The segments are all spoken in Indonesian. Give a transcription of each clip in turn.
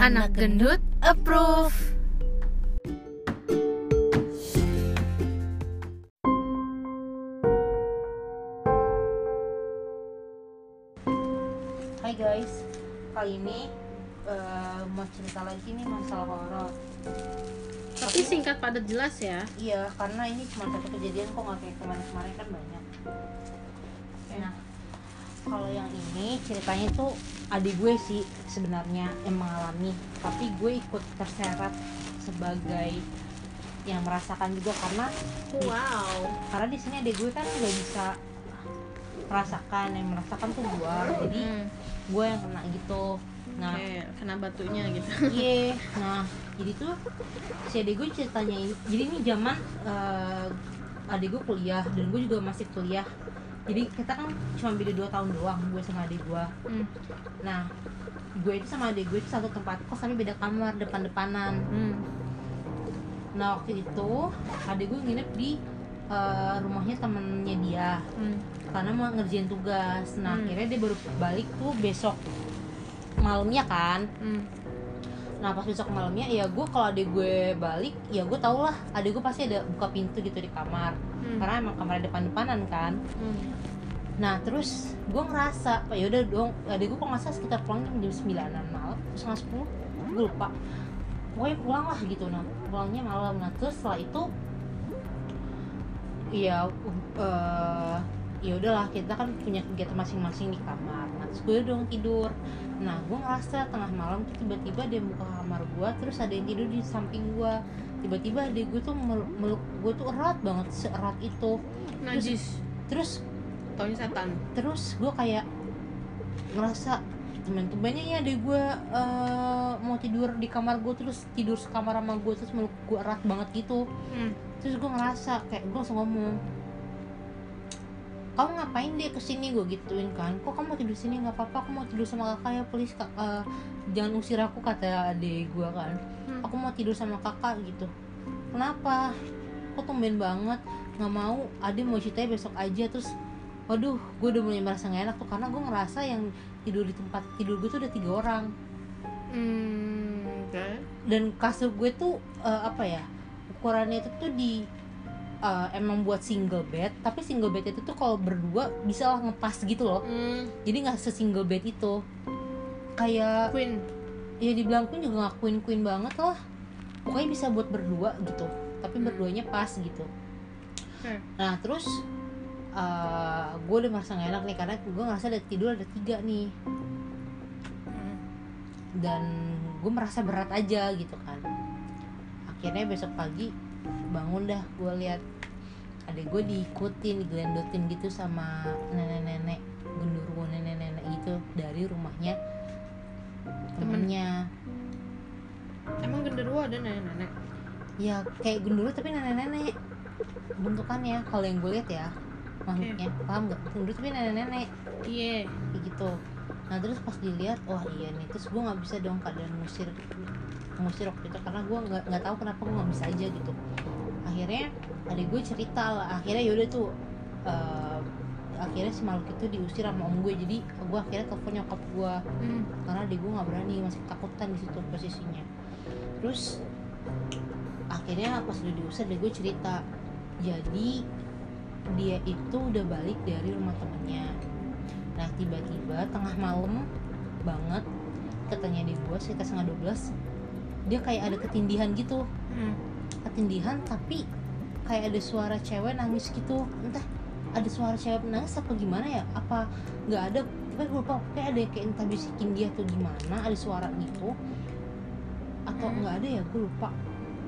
Anak gendut approve. Hai guys, kali ini eh, mau cerita lagi nih masalah horor. Tapi singkat padat jelas ya. Iya, karena ini cuma satu kejadian kok nggak kayak kemarin-kemarin kan banyak. Nah, kalau yang ini ceritanya tuh adik gue sih sebenarnya yang mengalami, tapi gue ikut terseret sebagai yang merasakan juga karena Wow. karena di sini adik gue kan nggak bisa merasakan yang merasakan tuh gue, jadi Hmm. gue yang kena gitu. Nah, Kayak kena batunya gitu. Iya, nah jadi tuh si adik gue ceritanya ini, jadi ini zaman eh, adik gue kuliah dan gue juga masih kuliah. Jadi kita kan cuma beda dua tahun doang gue sama adik gue. Hmm. Nah, gue itu sama adik gue itu satu tempat kos tapi beda kamar depan-depanan. Hmm. Nah waktu itu adik gue nginep di eh, rumahnya temennya dia Hmm. karena mau ngerjain tugas. Nah Hmm. akhirnya dia baru balik tuh besok malamnya kan. Hmm. Nah pas besok malamnya ya gue kalau adik gue balik ya gue tau lah adik gue pasti ada buka pintu gitu di kamar Hmm. karena emang kamar depan-depanan kan. Hmm. Nah terus gue ngerasa pak yaudah dong adik gue kok salah sekitar pulang jam sembilanan malam setengah sepuluh gue lupa pokoknya pulang lah gitu nah pulangnya malam nah terus setelah itu ya uh, ya udahlah kita kan punya kegiatan masing-masing di kamar nah terus gue dong tidur nah gue ngerasa tengah malam tuh tiba-tiba dia buka kamar gue terus ada yang tidur di samping gue tiba-tiba adik gue tuh meluk, meluk gue tuh erat banget seerat itu Najis. terus Taunya setan. terus gue kayak ngerasa temen-temennya ya deh gue eh, mau tidur di kamar gue terus tidur sekamar sama gue terus meluk gue erat banget gitu Hmm. terus gue ngerasa kayak gue langsung ngomong kamu ngapain dia ke sini gue gituin kan. Kok kamu mau tidur sini? Nggak apa-apa aku mau tidur sama kakak ya please kak. Eh, jangan usir aku kata adik gue kan. Hmm. aku mau tidur sama kakak gitu. Kenapa? Kok tumben banget. Nggak mau. Ade mau ceritanya besok aja. Terus waduh gue udah mulai merasa nggak enak tuh karena gue ngerasa yang tidur di tempat tidur gue tuh udah tiga orang. Hmm. Oke. dan kasur gue tuh eh, apa ya ukurannya itu tuh di eh, emang buat single bed tapi single bed itu tuh kalau berdua bisa lah ngepas gitu loh Hmm. jadi nggak sesingle bed itu kayak Queen. ya dibilang queen juga nggak queen queen banget lah pokoknya bisa buat berdua gitu tapi Hmm. berduanya pas gitu Oke. nah terus uh, gue udah merasa gak enak nih karena gue ngerasa ada tidur ada tiga nih Hmm. dan gue merasa berat aja gitu kan akhirnya besok pagi bangun dah gue lihat adek gue diikutin digelendotin gitu sama nenek-nenek gendurwo nenek-nenek gitu dari rumahnya temennya. Emang genderuwo ada nenek-nenek? ya kayak genduro tapi nenek-nenek bentukannya. Kalau yang gue lihat ya makhluknya. Paham gak genduro tapi nenek-nenek. Iya. kayak gitu. Nah terus pas dilihat wah iya nih. Terus gue nggak bisa dong keadaan ngusir ngusir waktu itu karena gue nggak nggak tahu kenapa gue nggak bisa aja gitu akhirnya adik gue cerita lah. Akhirnya yaudah tuh eh, akhirnya si makhluk itu diusir sama om gue. Jadi gue akhirnya telepon nyokap gue. Hmm. karena adik gue nggak berani masih ketakutan di situ posisinya. Terus akhirnya pas udah diusir adik gue cerita. Jadi dia itu udah balik dari rumah temennya. Nah tiba-tiba tengah malam banget katanya adik gue sekitar setengah 12 dia kayak ada ketindihan gitu. Hmm. Ketindihan tapi kayak ada suara cewek nangis gitu. Entah ada suara cewek nangis apa gimana ya? Apa nggak ada? Tapi gue lupa kayak ada yang kayak entah bisikin dia atau gimana ada suara gitu. Atau Hmm. nggak ada ya gue lupa.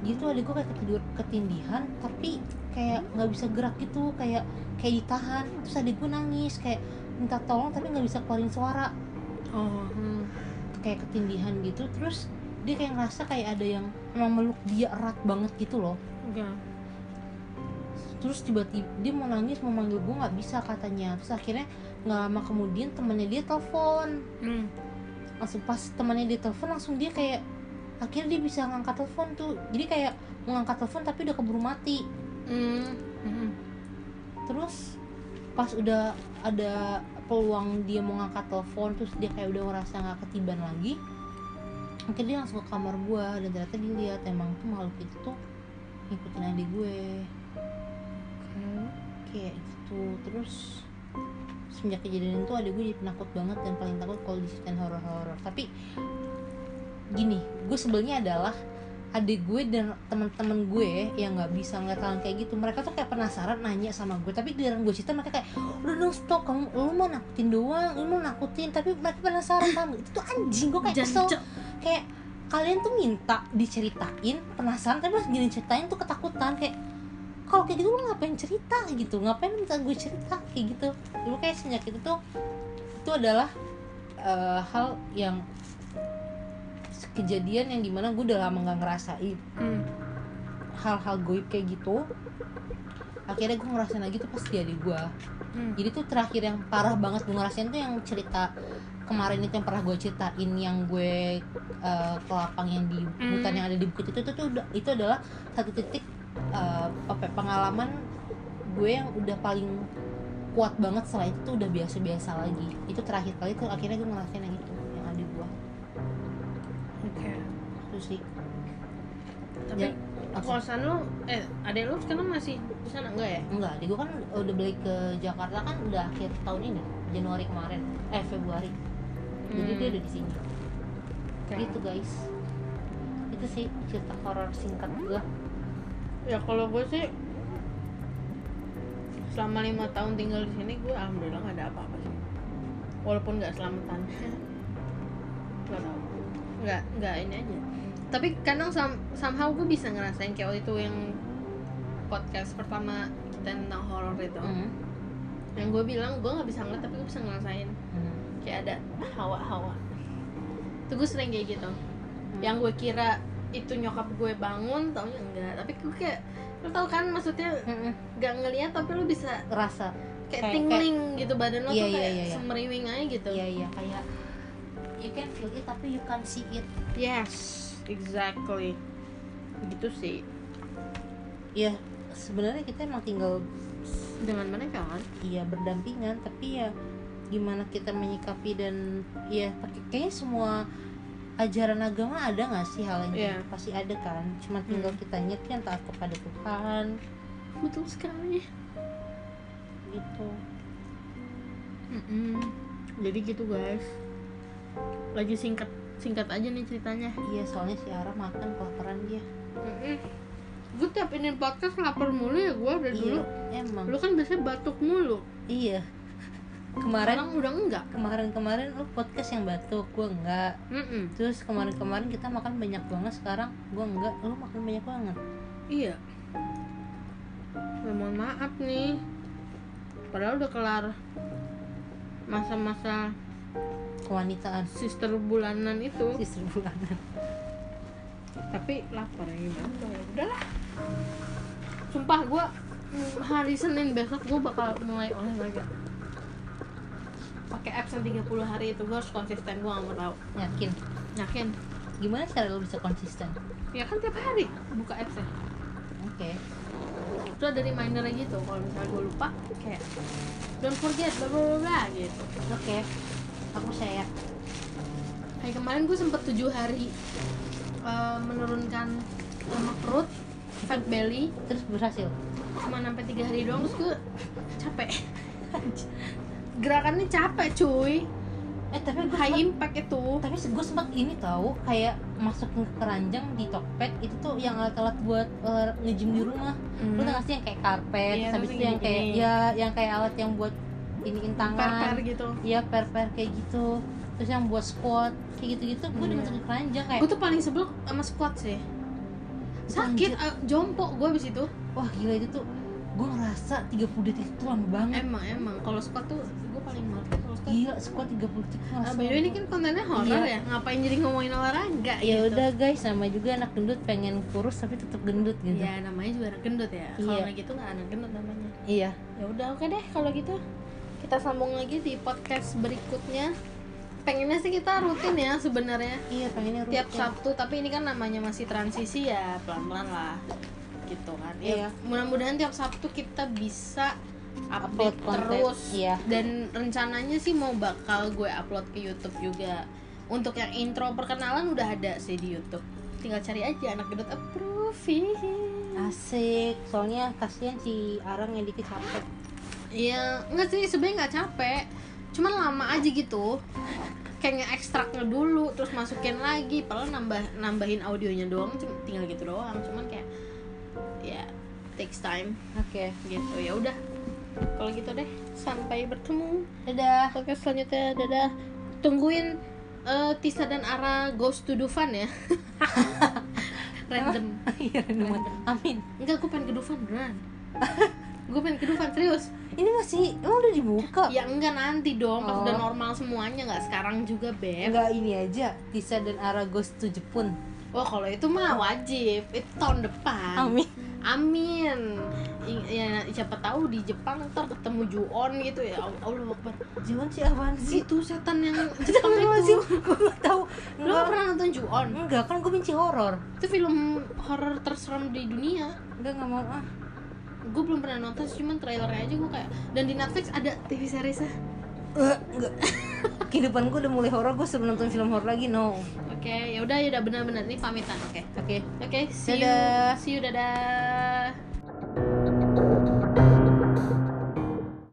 Gitu ada gue kayak ketidur ketindihan tapi kayak nggak bisa gerak gitu kayak kayak ditahan. Terus adik gue nangis kayak minta tolong tapi nggak bisa keluarin suara. Oh. Hmm, kayak ketindihan gitu. Terus dia kayak ngerasa kayak ada yang emang meluk dia erat banget gitu loh Oke. terus tiba-tiba dia mau nangis mau manggil gue nggak bisa katanya terus akhirnya nggak lama kemudian temannya dia telepon Hmm. langsung pas temannya dia telepon langsung dia kayak akhirnya dia bisa ngangkat telepon tuh jadi kayak mau ngangkat telepon tapi udah keburu mati Hmm. Hmm. terus pas udah ada peluang dia mau ngangkat telepon terus dia kayak udah ngerasa nggak ketiban lagi akhirnya dia langsung ke kamar gue dan ternyata dilihat emang tuh makhluk itu tuh ngikutin adik gue. Kayak gitu. Terus semenjak kejadian itu adik gue jadi penakut banget dan paling takut kalau diceritain horor-horor. Tapi gini gue sebelnya adalah adik gue dan teman-teman gue yang nggak bisa ngeliat hal kayak gitu. Mereka tuh kayak penasaran nanya sama gue tapi giliran gue cerita mereka kayak udah dong stop kamu lu mau nakutin doang lu mau nakutin tapi mereka penasaran kamu itu tuh anjing gue kayak kesel. Kayak kalian tuh minta diceritain penasaran tapi pas gini ceritain tuh ketakutan kayak kalau kayak gitu lu ngapain cerita? gitu. Ngapain minta gue cerita? kayak gitu. Gue kayak sejak itu tuh itu adalah eh, hal yang kejadian yang di mana gue udah lama nggak ngerasain. Hmm. hal-hal goib kayak gitu akhirnya gue ngerasain lagi tuh pas di adik gue Hmm. jadi tuh terakhir yang parah banget gue ngerasain tuh yang cerita kemarin itu yang pernah gue ceritain yang gue eh, ke lapang yang di hutan Hmm. yang ada di bukit itu, itu tuh itu adalah satu titik ya, pengalaman gue yang udah paling kuat banget setelah itu tuh udah biasa-biasa lagi. Itu terakhir kali tuh akhirnya gue ngerasain yang itu yang adik gue Oke. itu sih. Tapi Ya, kosan lu eh adek lu sekarang masih di sana? Enggak ya? enggak adik gue kan udah balik ke Jakarta kan udah akhir tahun ini Januari kemarin. Eh Februari jadi Hmm. dia udah di sini Oke. gitu guys itu sih cerita horor singkat gue Ya kalau gue sih selama lima tahun tinggal di sini gue alhamdulillah nggak ada apa-apa sih. Walaupun nggak selamatan. Nggak. Nggak nggak ini aja. Tapi kadang some- somehow gue bisa ngerasain kayak waktu itu yang podcast pertama kita tentang horor itu. Hmm. Yang gue bilang gue nggak bisa ngeliat tapi gue bisa ngerasain Hmm. Kayak ada hawa-hawa. Itu gue sering kayak gitu. Yang gue kira itu nyokap gue bangun, taunya enggak. Tapi gue kayak lo tau kan maksudnya Mm-mm. gak ngeliat tapi lu bisa rasa kayak Kayak- tingling gitu badan lo Iya, tuh iya, kayak iya, iya. semeriwing aja gitu iya iya kayak you can feel it tapi you can't see it yes exactly gitu sih ya sebenarnya kita emang tinggal dengan mereka kan iya berdampingan tapi ya gimana kita menyikapi dan ya kayaknya semua ajaran agama ada nggak sih hal yang Iya. gitu? pasti ada kan? Cuma tinggal Hmm. kita yang taat kepada Tuhan. Betul sekali. Gitu. Mm-mm. jadi gitu guys. Lagi singkat singkat aja nih ceritanya. Iya soalnya si Ara makan kelaparan dia. Gue tiap ini podcast lapar mulu ya gue dari dulu. iya emang. Lu kan biasanya batuk mulu. Iya kemarin sekarang udah enggak? kemarin-kemarin lu podcast yang batuk gua enggak. Mm-mm. terus kemarin-kemarin kita makan banyak banget sekarang gua enggak. Lu makan banyak banget? Iya. Ya, mohon maaf nih. Padahal udah kelar masa-masa kewanitaan. sister bulanan itu. Sister bulanan. Tapi lapar ya gimana dong ya udahlah. Sumpah gue hari Senin besok gue bakal mulai olahraga pakai apps yang 30 hari itu gue harus konsisten gue gak mau tau yakin? Yakin. Gimana cara lu bisa konsisten? Ya kan tiap hari buka apps ya. Oke. Itu ada reminder gitu kalau misalnya gue lupa kayak don't forget bla bla bla, gitu. Oke. Aku saya kayak kemarin gue sempet 7 hari eh, menurunkan lemak perut fat belly. Terus berhasil? Cuma sampai tiga hari doang terus gue capek gerakannya capek cuy. Eh tapi gue high sempet, impact itu. Tapi gue sempat ini tahu kayak masukin ke keranjang di Tokped itu tuh yang alat-alat buat eh, nge-gym di rumah. Lu tau gak sih yang kayak karpet Iya, terus habis itu yang kayak gini-gini. ya yang kayak alat yang buat iniin tangan. Per-per gitu. Iya per-per kayak gitu. Terus yang buat squat Kayak gitu-gitu gue Iya. dimasukin keranjang kayak gue tuh paling sebel sama squat sih. Sakit ah, jompo gue abis itu. Wah gila itu tuh Gue ngerasa 30 detik itu lama banget. Emang emang. Kalau squat tuh gue paling males kalau squat. Gila squat 30 detik tuh Ah, by the way ini kan kontennya horor Iya. ya. Ngapain jadi ngomongin olahraga Ya gitu. udah guys. Sama juga anak gendut pengen kurus tapi tetap gendut gitu. Ya namanya juga anak gendut ya. Kalau Iya. gitu nggak anak gendut namanya. Iya. Ya udah oke deh kalau gitu. Kita sambung lagi di podcast berikutnya. Pengennya sih kita rutin ya sebenarnya. Iya pengennya rutin. Tiap Sabtu tapi ini kan namanya masih transisi ya pelan-pelan lah gitu kan. Ya Iya. mudah-mudahan tiap Sabtu kita bisa Upload update konten, terus. iya. dan rencananya sih mau bakal gue upload ke YouTube juga. Untuk yang intro perkenalan udah ada sih di YouTube. Tinggal cari aja anak gedut approve. Asik. Soalnya kasihan si Arang yang dikit capek Iya, enggak sih sebenarnya nggak capek, cuman lama aja gitu. Kayak nge-ekstraknya dulu, terus masukin lagi, padahal nambah nambahin audionya doang, tinggal gitu doang. Cuman kayak ya takes time oke gitu. Ya udah. Kalau gitu deh, sampai bertemu. dadah Oke, selanjutnya dadah. Tungguin eh, Tisa dan Ara Ghost to Dufan ya. Random. iya renungan amin Enggak, gue pengen ke Dufan beneran. gue pengen ke Dufan serius. ini masih emang udah dibuka Ya enggak nanti dong, pas Oh. udah normal semuanya nggak sekarang juga beb. enggak ini aja Tisa dan Ara goes to Jepun Wah kalau itu mah wajib, itu tahun depan. amin Amin. I- Ya siapa tahu di Jepang ntar ketemu Juon gitu ya. Allah Akbar. Juan sih apaan sih Itu setan yang Jepang sih itu. gue gak tahu Lu pernah nonton Juon? enggak kan gue benci horor Itu film horor terseram di dunia. enggak nggak mau ah Gue belum pernah nonton, cuman trailernya aja gue kayak. Dan di Netflix ada TV seriesnya. Eh, enggak kehidupan gue udah mulai horor gue sebelum nonton film horor lagi no Oke, ya udah ya udah benar-benar ini pamitan. Oke. oke Oke, see Dadah. you. See you dadah.